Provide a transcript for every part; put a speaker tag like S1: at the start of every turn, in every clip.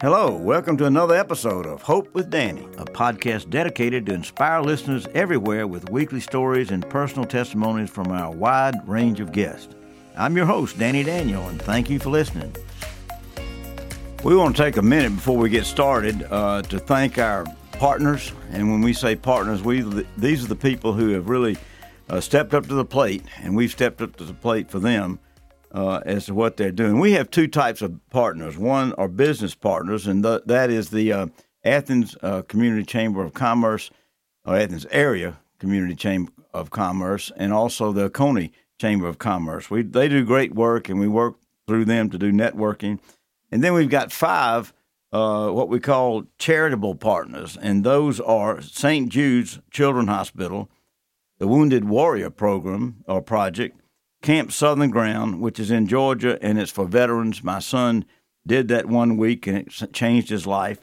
S1: Hello, welcome to another episode of Hope with Danny, a podcast dedicated to inspire listeners everywhere with weekly stories and personal testimonies from our wide range of guests. I'm your host, Danny Daniel, and thank you for listening. We want to take a minute before we get started uh, to thank our partners. And when we say partners, we these are the people who have really uh, stepped up to the plate, and we've stepped up to the plate for them uh, as to what they're doing. We have two types of partners. One are business partners, and th- that is the uh, Athens uh, Community Chamber of Commerce, or Athens Area Community Chamber of Commerce, and also the Oconee Chamber of Commerce. We they do great work, and we work through them to do networking. And then we've got five uh, what we call charitable partners, and those are St. Jude's Children's Hospital, the Wounded Warrior Program or Project, Camp Southern Ground, which is in Georgia and it's for veterans. My son did that one week and it changed his life.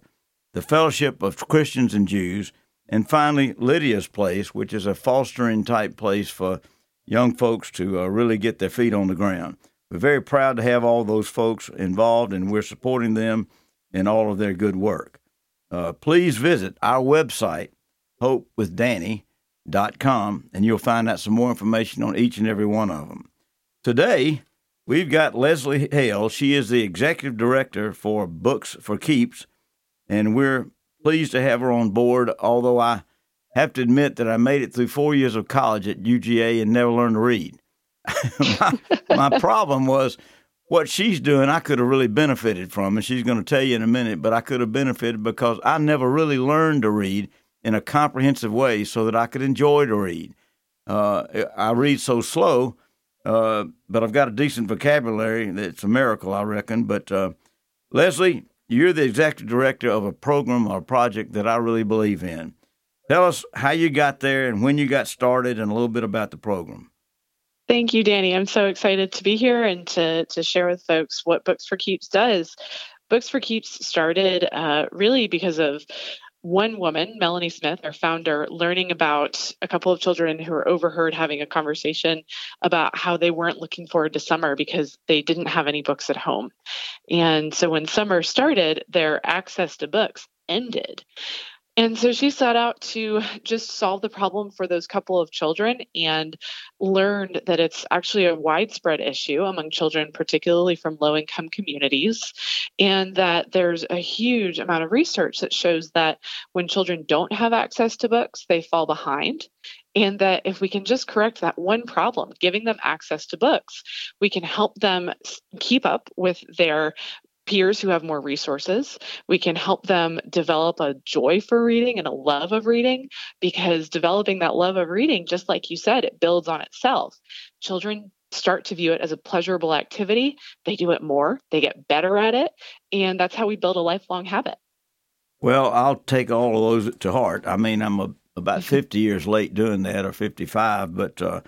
S1: The Fellowship of Christians and Jews, and finally Lydia's Place, which is a fostering type place for young folks to uh, really get their feet on the ground. We're very proud to have all those folks involved, and we're supporting them in all of their good work. Uh, please visit our website, hopewithdanny.com, and you'll find out some more information on each and every one of them. Today, we've got Leslie Hale. She is the executive director for Books for Keeps, and we're pleased to have her on board. Although I have to admit that I made it through four years of college at UGA and never learned to read. my, my problem was what she's doing, I could have really benefited from, and she's going to tell you in a minute, but I could have benefited because I never really learned to read in a comprehensive way so that I could enjoy to read. Uh, I read so slow uh, but I've got a decent vocabulary. It's a miracle, I reckon. But uh, Leslie, you're the executive director of a program or project that I really believe in. Tell us how you got there and when you got started, and a little bit about the program.
S2: Thank you, Danny. I'm so excited to be here and to to share with folks what Books for Keeps does. Books for Keeps started uh, really because of one woman, Melanie Smith, our founder, learning about a couple of children who were overheard having a conversation about how they weren't looking forward to summer because they didn't have any books at home. And so when summer started, their access to books ended. And so she set out to just solve the problem for those couple of children and learned that it's actually a widespread issue among children, particularly from low income communities, and that there's a huge amount of research that shows that when children don't have access to books, they fall behind. And that if we can just correct that one problem, giving them access to books, we can help them keep up with their peers who have more resources. We can help them develop a joy for reading and a love of reading because developing that love of reading, just like you said, it builds on itself. Children start to view it as a pleasurable activity. They do it more, they get better at it, and that's how we build a lifelong habit.
S1: Well, I'll take all of those to heart. I mean, I'm a, about 50 years late doing that or 55, but uh,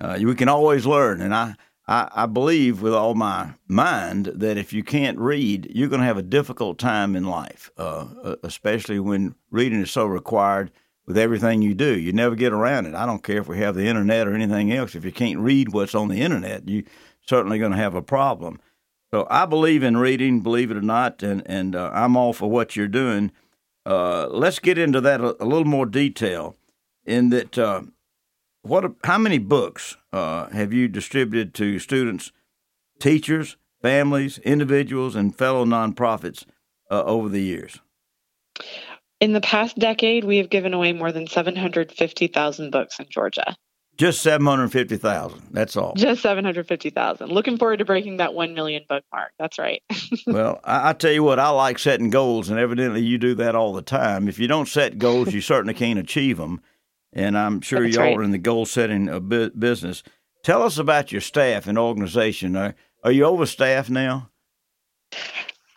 S1: uh, we can always learn. And I, I, I believe with all my mind that if you can't read, you're going to have a difficult time in life, uh, uh, especially when reading is so required with everything you do. You never get around it. I don't care if we have the internet or anything else. If you can't read what's on the internet, you're certainly going to have a problem. So I believe in reading, believe it or not, and, and uh, I'm all for what you're doing. Uh, let's get into that a, a, little more detail in that uh, what? How many books uh, have you distributed to students, teachers, families, individuals, and fellow nonprofits uh, over the years?
S2: In the past decade, we have given away more than 750,000 books in Georgia.
S1: Just 750,000. That's all.
S2: Just 750,000. Looking forward to breaking that 1 million book mark. That's right.
S1: well, I, I, tell you what, I like setting goals, and evidently you do that all the time. If you don't set goals, you certainly can't achieve them and I'm sure That's y'all right. are in the goal setting business. Tell us about your staff and organization. Are, are you overstaffed now?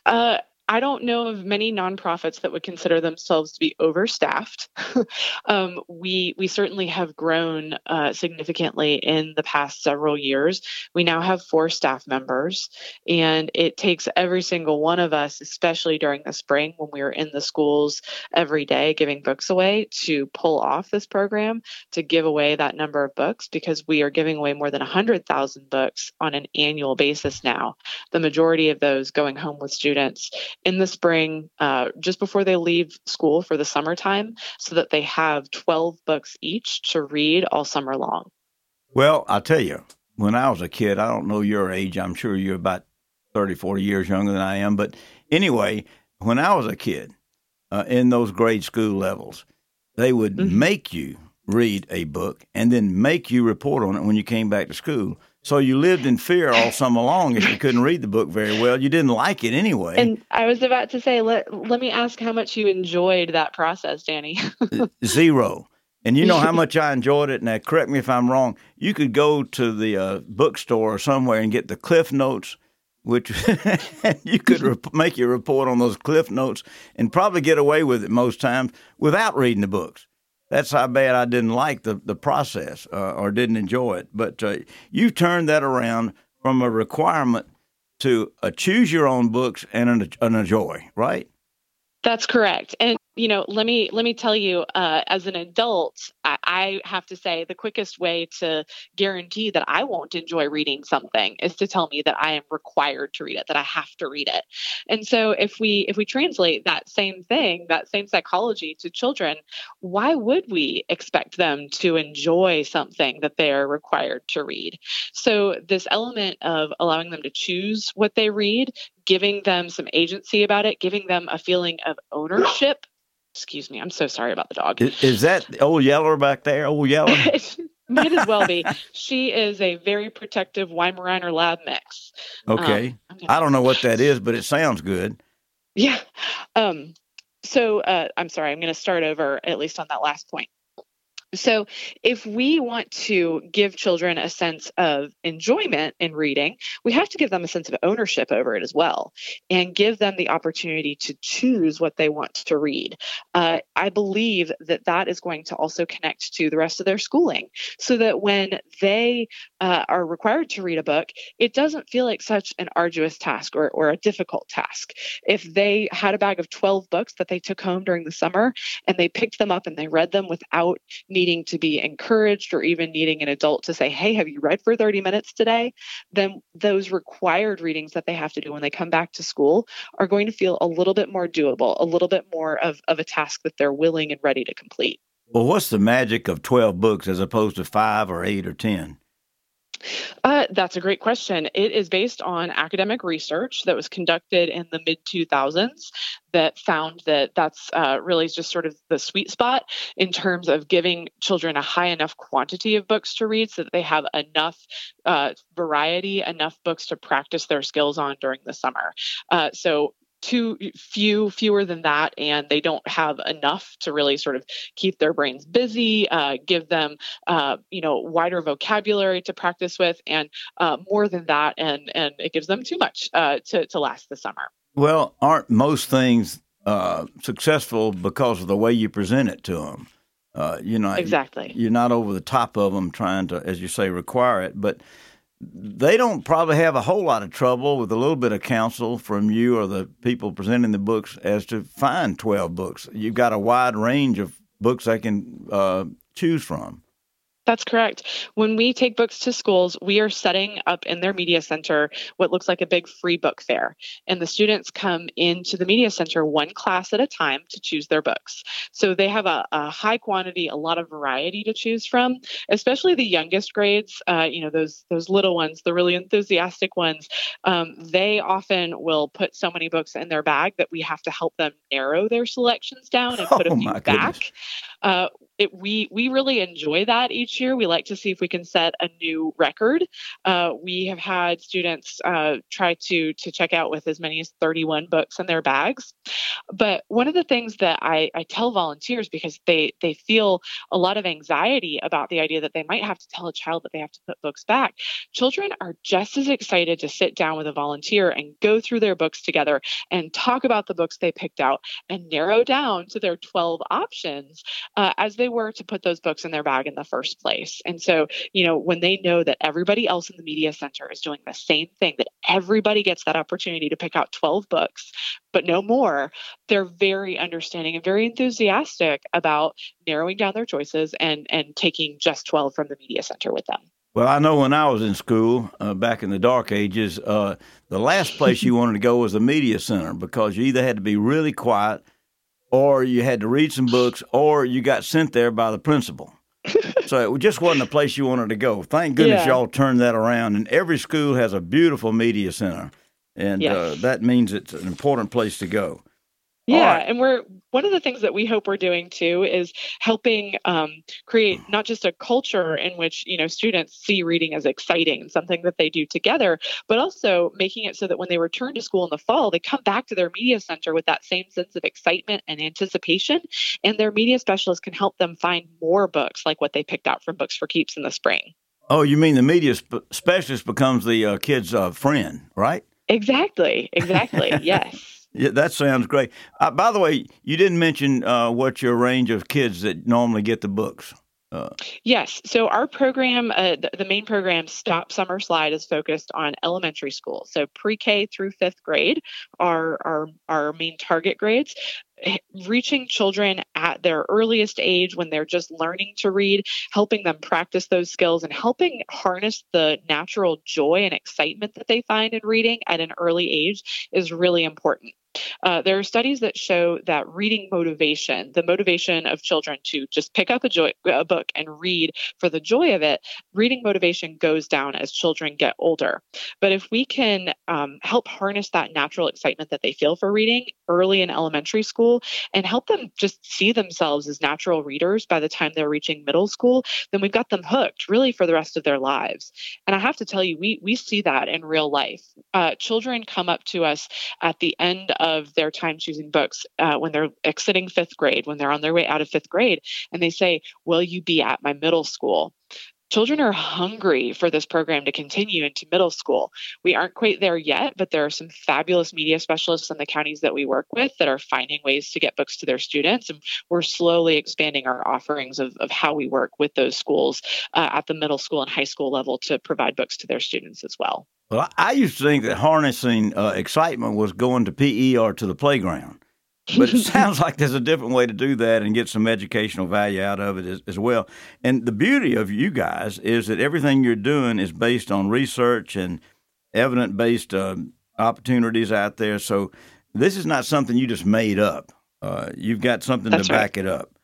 S2: Uh, I don't know of many nonprofits that would consider themselves to be overstaffed. um, we we certainly have grown uh, significantly in the past several years. We now have four staff members, and it takes every single one of us, especially during the spring when we are in the schools every day giving books away, to pull off this program to give away that number of books because we are giving away more than 100,000 books on an annual basis now. The majority of those going home with students in the spring, uh, just before they leave school for the summertime, so that they have 12 books each to read all summer long.
S1: Well, I'll tell you, when I was a kid, I don't know your age, I'm sure you're about 30, 40 years younger than I am, but anyway, when I was a kid, uh, in those grade school levels, they would mm-hmm. make you read a book and then make you report on it when you came back to school. So you lived in fear all summer long if you couldn't read the book very well. You didn't like it anyway.
S2: And I was about to say, let let me ask how much you enjoyed that process, Danny.
S1: Zero. And you know how much I enjoyed it. Now, correct me if I'm wrong. You could go to the uh, bookstore or somewhere and get the Cliff Notes, which you could rep- make your report on those Cliff Notes and probably get away with it most times without reading the books that's how bad I didn't like the the process uh, or didn't enjoy it. But uh, you turned that around from a requirement to a choose your own books and an, an a joy, right?
S2: That's correct. And you know, let me let me tell you, uh, as an adult, I, I, have to say the quickest way to guarantee that I won't enjoy reading something is to tell me that I am required to read it, that I have to read it. And so, if we if we translate that same thing, that same psychology to children, why would we expect them to enjoy something that they are required to read? So, this element of allowing them to choose what they read, giving them some agency about it, giving them a feeling of ownership Excuse me. I'm so sorry about the dog.
S1: Is, is that old Yeller back there? Old Yeller?
S2: Might as well be. she is a very protective Weimaraner lab mix.
S1: Okay. Um, I don't know what that is, but it sounds good.
S2: Yeah. Um, so uh, I'm sorry. I'm going to start over at least on that last point. So, if we want to give children a sense of enjoyment in reading, we have to give them a sense of ownership over it as well and give them the opportunity to choose what they want to read. Uh, I believe that that is going to also connect to the rest of their schooling so that when they uh, are required to read a book, it doesn't feel like such an arduous task or, or a difficult task. If they had a bag of 12 books that they took home during the summer and they picked them up and they read them without needing to be encouraged or even needing an adult to say, Hey, have you read for 30 minutes today? Then those required readings that they have to do when they come back to school are going to feel a little bit more doable, a little bit more of, of a task that they're willing and ready to complete.
S1: Well, what's the magic of 12 books as opposed to five or eight or 10?
S2: Uh, that's a great question. It is based on academic research that was conducted in the mid 2000s that found that that's uh, really just sort of the sweet spot in terms of giving children a high enough quantity of books to read so that they have enough uh, variety, enough books to practice their skills on during the summer. Uh, so too few fewer than that and they don't have enough to really sort of keep their brains busy uh, give them uh, you know wider vocabulary to practice with and uh, more than that and and it gives them too much uh, to, to last the summer.
S1: Well aren't most things uh, successful because of the way you present it to them uh, you know
S2: exactly.
S1: you're not over the top of them trying to as you say require it but they don't probably have a whole lot of trouble with a little bit of counsel from you or the people presenting the books as to find 12 books. You've got a wide range of books they can uh, choose from.
S2: That's correct. When we take books to schools, we are setting up in their media center what looks like a big free book fair. And the students come into the media center one class at a time to choose their books. So they have a, a high quantity, a lot of variety to choose from, especially the youngest grades, uh, you know, those, those little ones, the really enthusiastic ones. Um, they often will put so many books in their bag that we have to help them narrow their selections down and put oh, a few back. Uh, it, we we really enjoy that each year. We like to see if we can set a new record. Uh, we have had students uh, try to to check out with as many as 31 books in their bags. But one of the things that I, I tell volunteers because they they feel a lot of anxiety about the idea that they might have to tell a child that they have to put books back. Children are just as excited to sit down with a volunteer and go through their books together and talk about the books they picked out and narrow down to their 12 options uh, as they were to put those books in their bag in the first place. And so, you know, when they know that everybody else in the media center is doing the same thing, that everybody gets that opportunity to pick out 12 books, but no more, they're very understanding and very enthusiastic about narrowing down their choices and and taking just 12 from the media center with them.
S1: Well, I know when I was in school uh, back in the dark ages, uh, the last place you wanted to go was the media center because you either had to be really quiet or you had to read some books or you got sent there by the principal. so it just wasn't a place you wanted to go. Thank goodness yeah. y'all turned that around. And every school has a beautiful media center. And yes. uh, that means it's an important place to go.
S2: Yeah, right. and we're one of the things that we hope we're doing too is helping um, create not just a culture in which you know students see reading as exciting and something that they do together, but also making it so that when they return to school in the fall, they come back to their media center with that same sense of excitement and anticipation, and their media specialist can help them find more books like what they picked out from Books for Keeps in the spring.
S1: Oh, you mean the media sp- specialist becomes the uh, kid's uh, friend, right?
S2: Exactly. Exactly. yes.
S1: Yeah, that sounds great. Uh, by the way, you didn't mention uh, what your range of kids that normally get the books.
S2: Uh, yes. So our program, uh, the, the, main program, Stop Summer Slide, is focused on elementary school. So pre-K through fifth grade are our our main target grades. Reaching children at their earliest age when they're just learning to read, helping them practice those skills, and helping harness the natural joy and excitement that they find in reading at an early age is really important. Uh, there are studies that show that reading motivation, the motivation of children to just pick up a, joy, a book and read for the joy of it, reading motivation goes down as children get older. But if we can um, help harness that natural excitement that they feel for reading early in elementary school and help them just see themselves as natural readers by the time they're reaching middle school, then we've got them hooked really for the rest of their lives. And I have to tell you, we, we see that in real life. Uh, children come up to us at the end of of their time choosing books uh, when they're exiting fifth grade, when they're on their way out of fifth grade, and they say, Will you be at my middle school? Children are hungry for this program to continue into middle school. We aren't quite there yet, but there are some fabulous media specialists in the counties that we work with that are finding ways to get books to their students. And we're slowly expanding our offerings of, of how we work with those schools uh, at the middle school and high school level to provide books to their students as well.
S1: Well, I used to think that harnessing uh, excitement was going to PE or to the playground. But it sounds like there's a different way to do that and get some educational value out of it as, as well. And the beauty of you guys is that everything you're doing is based on research and evidence based uh, opportunities out there. So this is not something you just made up. Uh, you've got something That's to right. back it up.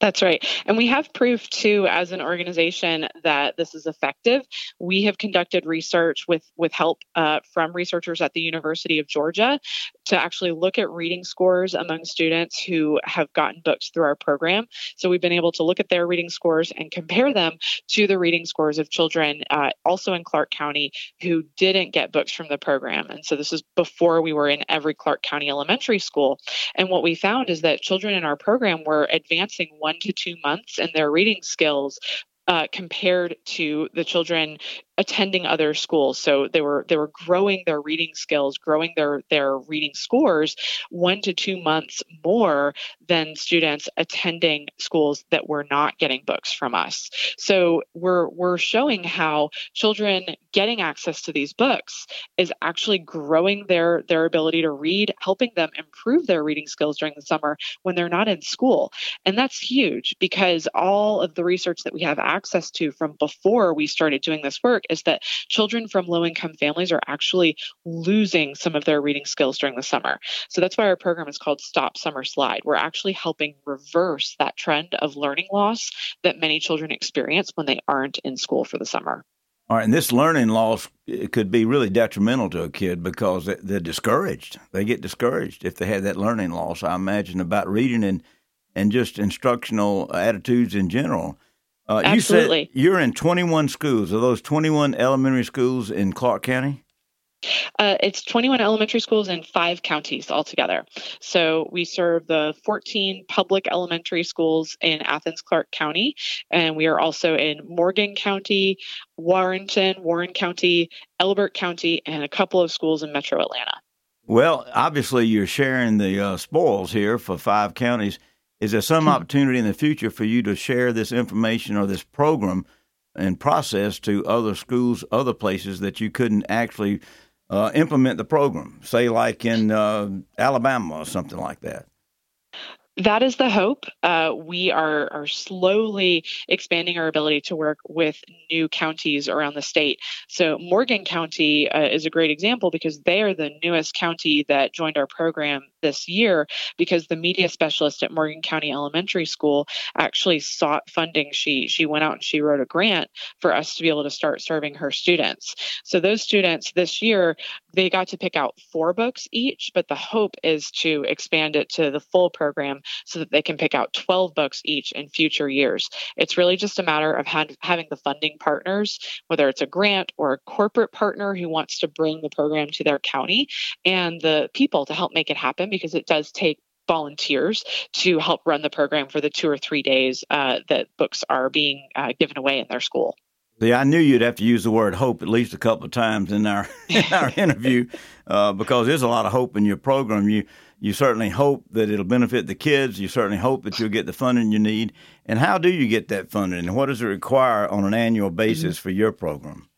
S2: That's right. And we have proof too as an organization that this is effective. We have conducted research with with help uh, from researchers at the University of Georgia to actually look at reading scores among students who have gotten books through our program. So we've been able to look at their reading scores and compare them to the reading scores of children uh, also in Clarke County who didn't get books from the program. And so this is before we were in every Clarke County elementary school. And what we found is that children in our program were advancing one to two months in their reading skills uh, compared to the children attending other schools. So they were they were growing their reading skills growing their their reading scores one to two months more than students attending schools that were not getting books from us. So we're we're showing how children getting access to these books is actually growing their their ability to read helping them improve their reading skills during the summer when they're not in school. And that's huge because all of the research that we have access to from before we started doing this work is that children from low income families are actually losing some of their reading skills during the summer. So that's why our program is called Stop Summer Slide. We're actually helping reverse that trend of learning loss that many children experience when they aren't in school for the summer.
S1: All right, and this learning loss could be really detrimental to a kid because they're discouraged. They get discouraged if they have that learning loss. I imagine about reading and and just instructional attitudes in general.
S2: Uh, Absolutely.
S1: You said you're in 21 schools. Are those 21 elementary schools in Clarke County?
S2: Uh, it's 21 elementary schools in five counties altogether. So we serve the 14 public elementary schools in Athens Clarke County, and we are also in Morgan County, Warrenton, Warren County, Elbert County, and a couple of schools in metro Atlanta.
S1: Well, obviously, you're sharing the uh, spoils here for five counties. Is there some opportunity in the future for you to share this information or this program and process to other schools, other places that you couldn't actually uh, implement the program, say like in uh, Alabama or something like that?
S2: That is the hope. Uh, we are are slowly expanding our ability to work with new counties around the state. So Morgan County uh, is a great example because they are the newest county that joined our program this year because the media specialist at Morgan County Elementary School actually sought funding. She she went out and she wrote a grant for us to be able to start serving her students. So those students this year they got to pick out four books each, but the hope is to expand it to the full program so that they can pick out 12 books each in future years. It's really just a matter of had, having the funding partners, whether it's a grant or a corporate partner who wants to bring the program to their county, and the people to help make it happen because it does take volunteers to help run the program for the two or three days uh, that books are being uh, given away in their school.
S1: See, I knew you'd have to use the word hope at least a couple of times in our in our interview uh, because there's a lot of hope in your program. You you certainly hope that it'll benefit the kids. You certainly hope that you'll get the funding you need. And how do you get that funding? And what does it require on an annual basis mm-hmm. for your program?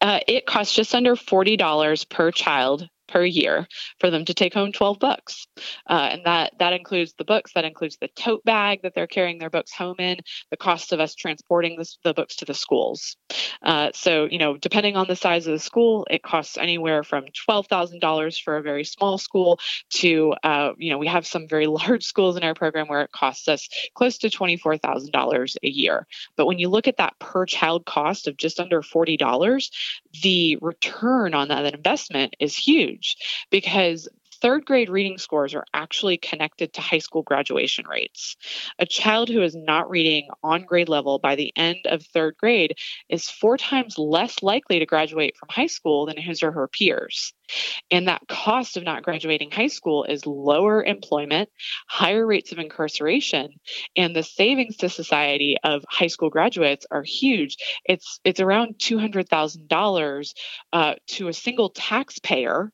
S2: Uh, it costs just under $40 per child per year for them to take home 12 books. Uh, and that, that includes the books, that includes the tote bag that they're carrying their books home in, the cost of us transporting the, books to the schools. Uh, so, you know, depending on the size of the school, it costs anywhere from $12,000 for a very small school to, uh, you know, we have some very large schools in our program where it costs us close to $24,000 a year. But when you look at that per child cost of just under $40, the return on that investment is huge huge because third grade reading scores are actually connected to high school graduation rates. A child who is not reading on grade level by the end of third grade is four times less likely to graduate from high school than his or her peers. And that cost of not graduating high school is lower employment, higher rates of incarceration, and the savings to society of high school graduates are huge. It's it's around two hundred thousand uh, dollars to a single taxpayer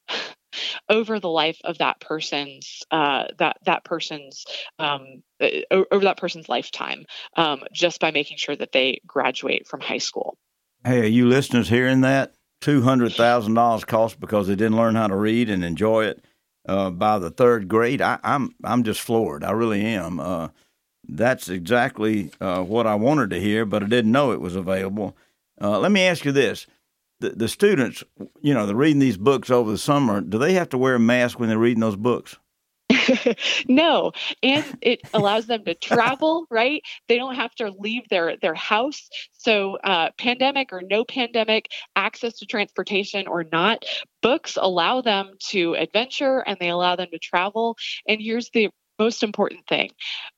S2: over the life of that person's uh, that that person's um, uh, over that person's lifetime um, just by making sure that they graduate from high school.
S1: Hey, are you listeners hearing that? Two hundred thousand dollars cost because they didn't learn how to read and enjoy it uh, by the third grade. I, am I'm, I'm just floored. I really am. Uh, that's exactly uh, what I wanted to hear, but I didn't know it was available. Uh, let me ask you this: the, the students, you know, they're reading these books over the summer. Do they have to wear a mask when they're reading those books?
S2: no, and it allows them to travel. Right? They don't have to leave their their house. So, uh, pandemic or no pandemic, access to transportation or not, books allow them to adventure and they allow them to travel. And here's the most important thing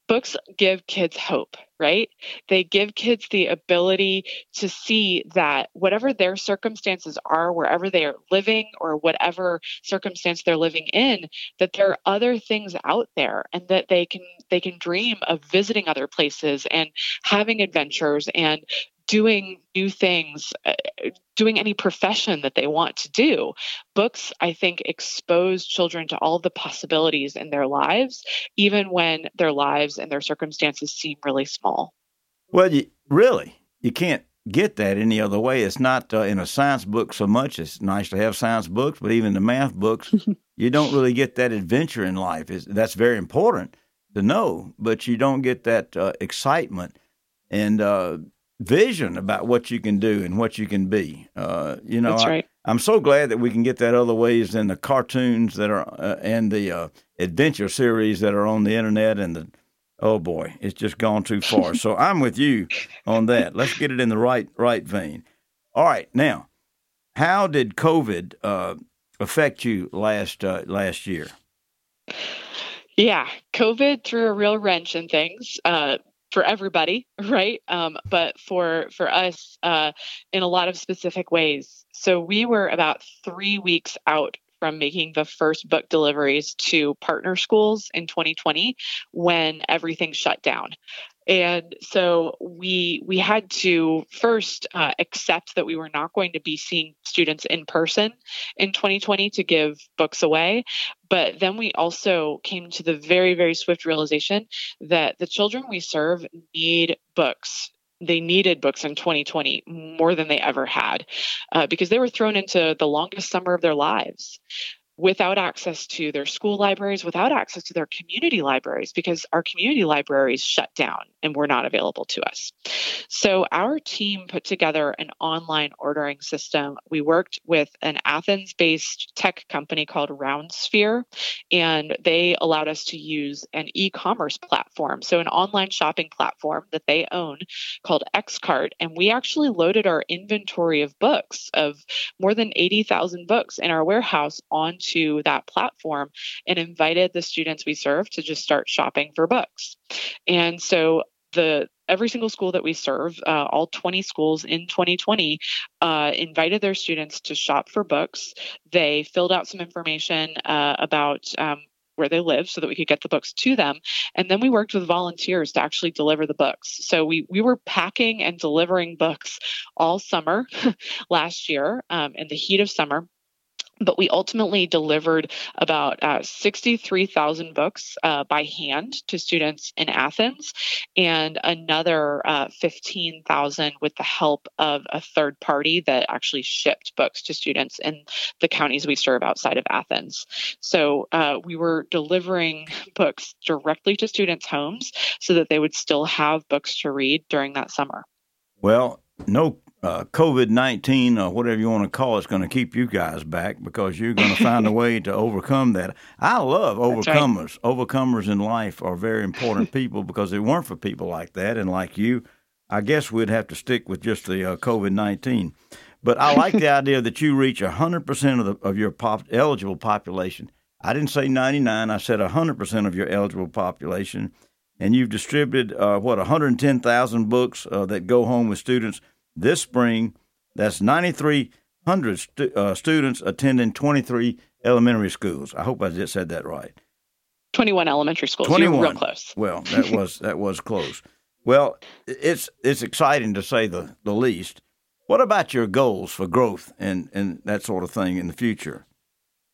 S2: books give kids hope, right? They give kids the ability to see that whatever their circumstances are, wherever they are living or whatever circumstance they're living in, that there are other things out there and that they can they can dream of visiting other places and having adventures and doing new things, uh, doing any profession that they want to do. Books, I think, expose children to all the possibilities in their lives, even when their lives and their circumstances seem really small.
S1: Well, you, really, you can't get that any other way. It's not uh, in a science book so much. It's nice to have science books, but even the math books, you don't really get that adventure in life. It's, that's very important to know, but you don't get that uh, excitement. And uh, vision about what you can do and what you can be. Uh, you know,
S2: right.
S1: I, am so glad that we can get that other ways than the cartoons that are uh, and the uh, adventure series that are on the internet and the oh boy, it's just gone too far. so I'm with you on that. Let's get it in the right right vein. All right, now, how did COVID uh, affect you last uh, last year?
S2: Yeah, COVID threw a real wrench in things. Uh, for everybody, right? Um, but for for us, uh, in a lot of specific ways. So we were about three weeks out from making the first book deliveries to partner schools in 2020 when everything shut down. And so we we had to first uh, accept that we were not going to be seeing students in person in 2020 to give books away. But then we also came to the very very swift realization that the children we serve need books they needed books in 2020 more than they ever had uh, because they were thrown into the longest summer of their lives without access to their school libraries, without access to their community libraries, because our community libraries shut down and were not available to us. So our team put together an online ordering system. We worked with an Athens based tech company called Roundsphere, and they allowed us to use an e commerce platform, so an online shopping platform that they own called Xcart. And we actually loaded our inventory of books of more than 80,000 books in our warehouse onto that platform and invited the students we serve to just start shopping for books. And so the every single school that we serve, uh, all 20 schools in 2020, uh, invited their students to shop for books. They filled out some information uh, about um, where they live so that we could get the books to them. And then we worked with volunteers to actually deliver the books. So we, we were packing and delivering books all summer last year um, in the heat of summer but we ultimately delivered about uh, 63,000 books uh, by hand to students in Athens and another uh, 15,000 with the help of a third party that actually shipped books to students in the counties we serve outside of Athens. So uh, we were delivering books directly to students' homes so that they would still have books to read during that summer.
S1: Well, no uh, COVID 19 or whatever you want to call it is going to keep you guys back because you're going to find a way to overcome that. I love overcomers. Right. Overcomers in life are very important people because if it weren't for people like that and like you, I guess we'd have to stick with just the uh, COVID 19. But I like the idea that you reach 100% of, the, of your pop, eligible population. I didn't say 99, I said 100% of your eligible population. And you've distributed, uh, what, 110,000 books uh, that go home with students this spring. That's 9,300 stu- uh, students attending 23 elementary schools. I hope I just said that right.
S2: 21 elementary schools.
S1: 21.
S2: You're real close.
S1: Well, that was that was close. Well, it's it's exciting to say the, the least. What about your goals for growth and, and that sort of thing in the future?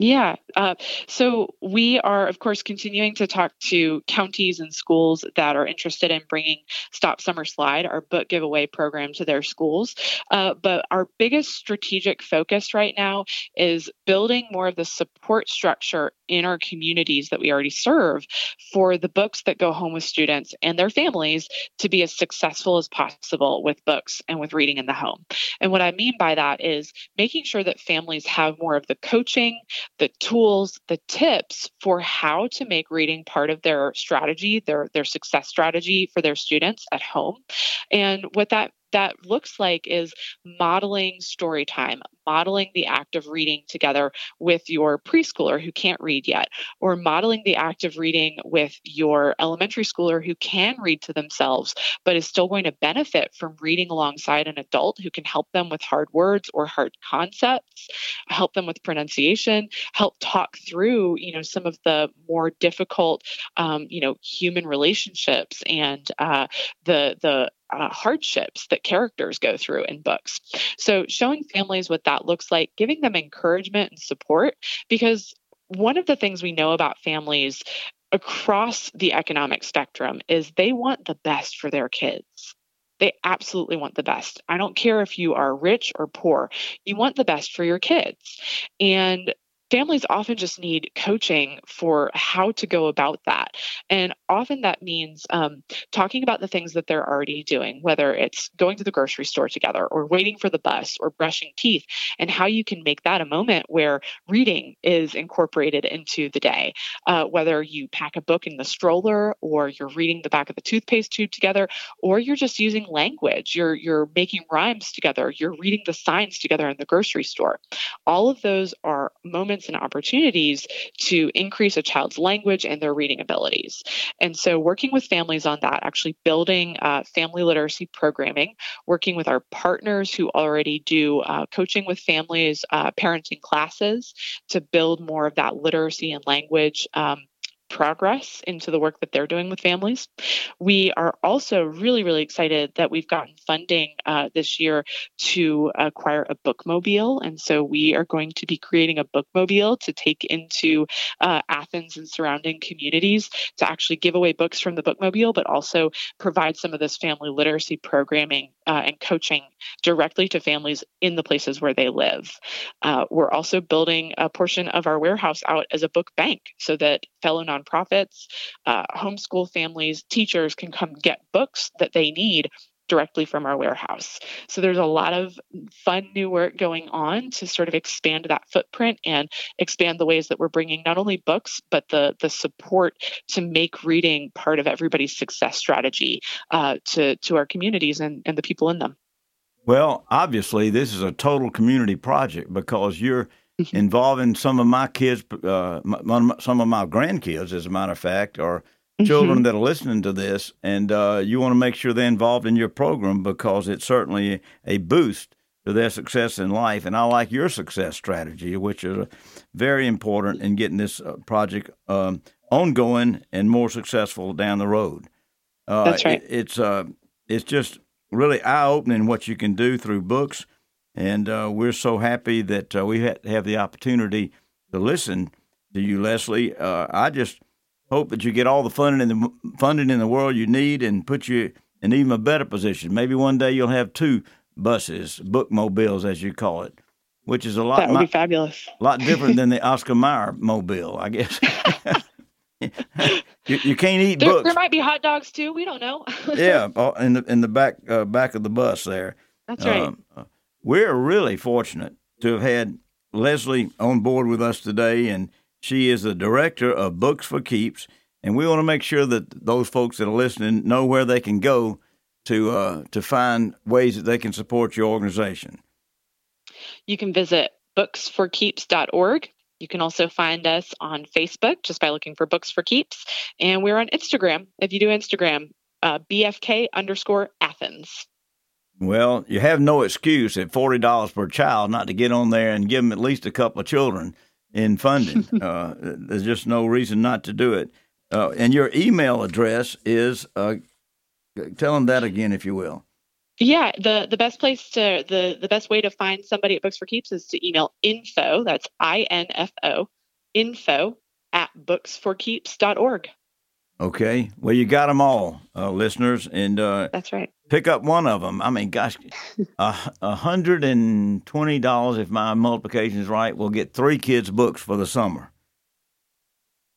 S2: Yeah. Uh, so we are, of course, continuing to talk to counties and schools that are interested in bringing Stop Summer Slide, our book giveaway program, to their schools. Uh, but our biggest strategic focus right now is building more of the support structure in our communities that we already serve for the books that go home with students and their families to be as successful as possible with books and with reading in the home. And what I mean by that is making sure that families have more of the coaching the tools, the tips for how to make reading part of their strategy, their their success strategy for their students at home. And what that that looks like is modeling story time, modeling the act of reading together with your preschooler who can't read yet, or modeling the act of reading with your elementary schooler who can read to themselves, but is still going to benefit from reading alongside an adult who can help them with hard words or hard concepts, help them with pronunciation, help talk through, you know, some of the more difficult, um, you know, human relationships and uh, the the uh, hardships that characters go through in books. So, showing families what that looks like, giving them encouragement and support, because one of the things we know about families across the economic spectrum is they want the best for their kids. They absolutely want the best. I don't care if you are rich or poor, you want the best for your kids. And families often just need coaching for how to go about that. And often that means um, talking about the things that they're already doing, whether it's going to the grocery store together or waiting for the bus or brushing teeth, and how you can make that a moment where reading is incorporated into the day. Uh, whether you pack a book in the stroller or you're reading the back of the toothpaste tube together, or you're just using language, you're, you're making rhymes together, you're reading the signs together in the grocery store. All of those are moments and opportunities to increase a child's language and their reading abilities. And so, working with families on that, actually building uh, family literacy programming, working with our partners who already do uh, coaching with families, uh, parenting classes to build more of that literacy and language um, progress into the work that they're doing with families. We are also really, really excited that we've gotten funding uh, this year to acquire a bookmobile. And so we are going to be creating a bookmobile to take into uh, Athens and surrounding communities to actually give away books from the bookmobile, but also provide some of this family literacy programming uh, and coaching directly to families in the places where they live. Uh, we're also building a portion of our warehouse out as a book bank so that fellow nonprofits, uh, homeschool families, teachers can come get books that they need directly from our warehouse. So there's a lot of fun new work going on to sort of expand that footprint and expand the ways that we're bringing not only books but the the support to make reading part of everybody's success strategy uh, to to our communities and, and the people in them.
S1: Well, obviously, this is a total community project because you're mm-hmm. involving some of my kids, uh, some of my grandkids, as a matter of fact, or children mm-hmm. that are listening to this, and uh, you want to make sure they're involved in your program because it's certainly a boost to their success in life. And I like your success strategy, which is very important in getting this uh, project um, ongoing and more successful down the road.
S2: Uh, That's right.
S1: It, it's uh, it's just really eye opening what you can do through books, and uh, we're so happy that uh, we have the opportunity to listen to you, Leslie. I just hope that you get all the funding in the funding in the world you need and put you in even a better position. Maybe one day you'll have two buses, bookmobiles as you call it, which is a lot.
S2: That would be fabulous.
S1: A lot different than the Oscar Mayer mobile, I guess. you, you, can't eat
S2: there,
S1: books.
S2: There might be hot dogs too. We don't know.
S1: yeah, uh, in the in the back uh, back of the bus there.
S2: That's right. Um, uh,
S1: we're really fortunate to have had Leslie on board with us today, and she is the director of Books for Keeps, and we want to make sure that those folks that are listening know where they can go to uh, to find ways that they can support your organization.
S2: You can visit booksforkeeps.org. You can also find us on Facebook just by looking for Books for Keeps, and we're on Instagram. If you do Instagram, uh, BFK underscore Athens.
S1: Well, you have no excuse at forty dollars per child not to get on there and give them at least a couple of children in funding. uh, there's just no reason not to do it. Uh, and your email address is uh, tell them that again, if you will.
S2: Yeah, the the best place to the the best way to find somebody at Books for Keeps is to email info. That's I N F O info at booksforkeeps.org.
S1: Okay. Well, you got them all, uh, listeners, and
S2: uh, that's right.
S1: Pick up one of them. I mean, gosh, a hundred and twenty dollars if my multiplication is right. We'll get three kids' books for the summer.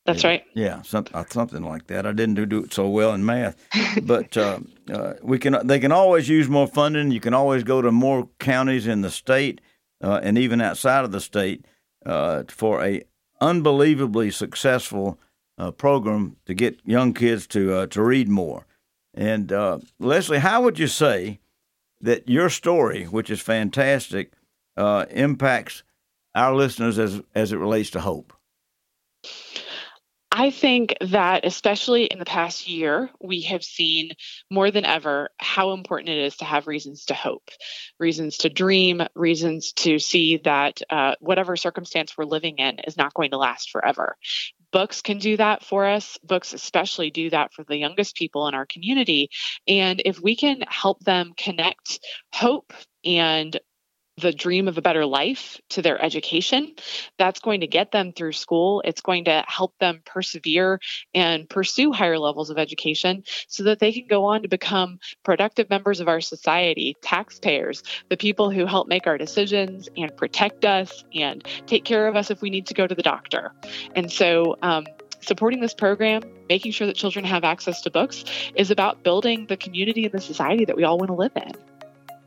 S2: That's
S1: yeah,
S2: right.
S1: Yeah, something uh, something like that. I didn't do, do it so well in math, but uh, uh, we can. They can always use more funding. You can always go to more counties in the state uh, and even outside of the state uh, for a unbelievably successful uh, program to get young kids to uh, to read more. And uh, Leslie, how would you say that your story, which is fantastic, uh, impacts our listeners as as it relates to hope?
S2: I think that, especially in the past year, we have seen more than ever how important it is to have reasons to hope, reasons to dream, reasons to see that uh, whatever circumstance we're living in is not going to last forever books can do that for us. Books, especially, do that for the youngest people in our community. And if we can help them connect hope and the dream of a better life to their education. That's going to get them through school. It's going to help them persevere and pursue higher levels of education so that they can go on to become productive members of our society, taxpayers, the people who help make our decisions and protect us and take care of us if we need to go to the doctor. And so, um, supporting this program, making sure that children have access to books, is about building the community and the society that we all want to live in.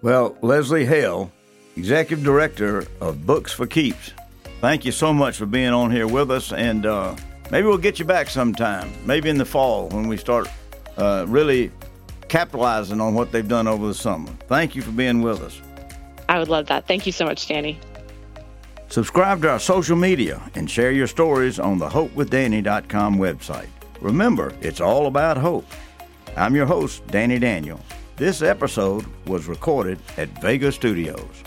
S1: Well, Leslie Hale Executive Director of Books for Keeps. Thank you so much for being on here with us, and uh, maybe we'll get you back sometime, maybe in the fall when we start uh, really capitalizing on what they've done over the summer. Thank you for being with us.
S2: I would love that. Thank you so much, Danny.
S1: Subscribe to our social media and share your stories on the hopewithdanny.com website. Remember, it's all about hope. I'm your host, Danny Daniel. This episode was recorded at Vega Studios.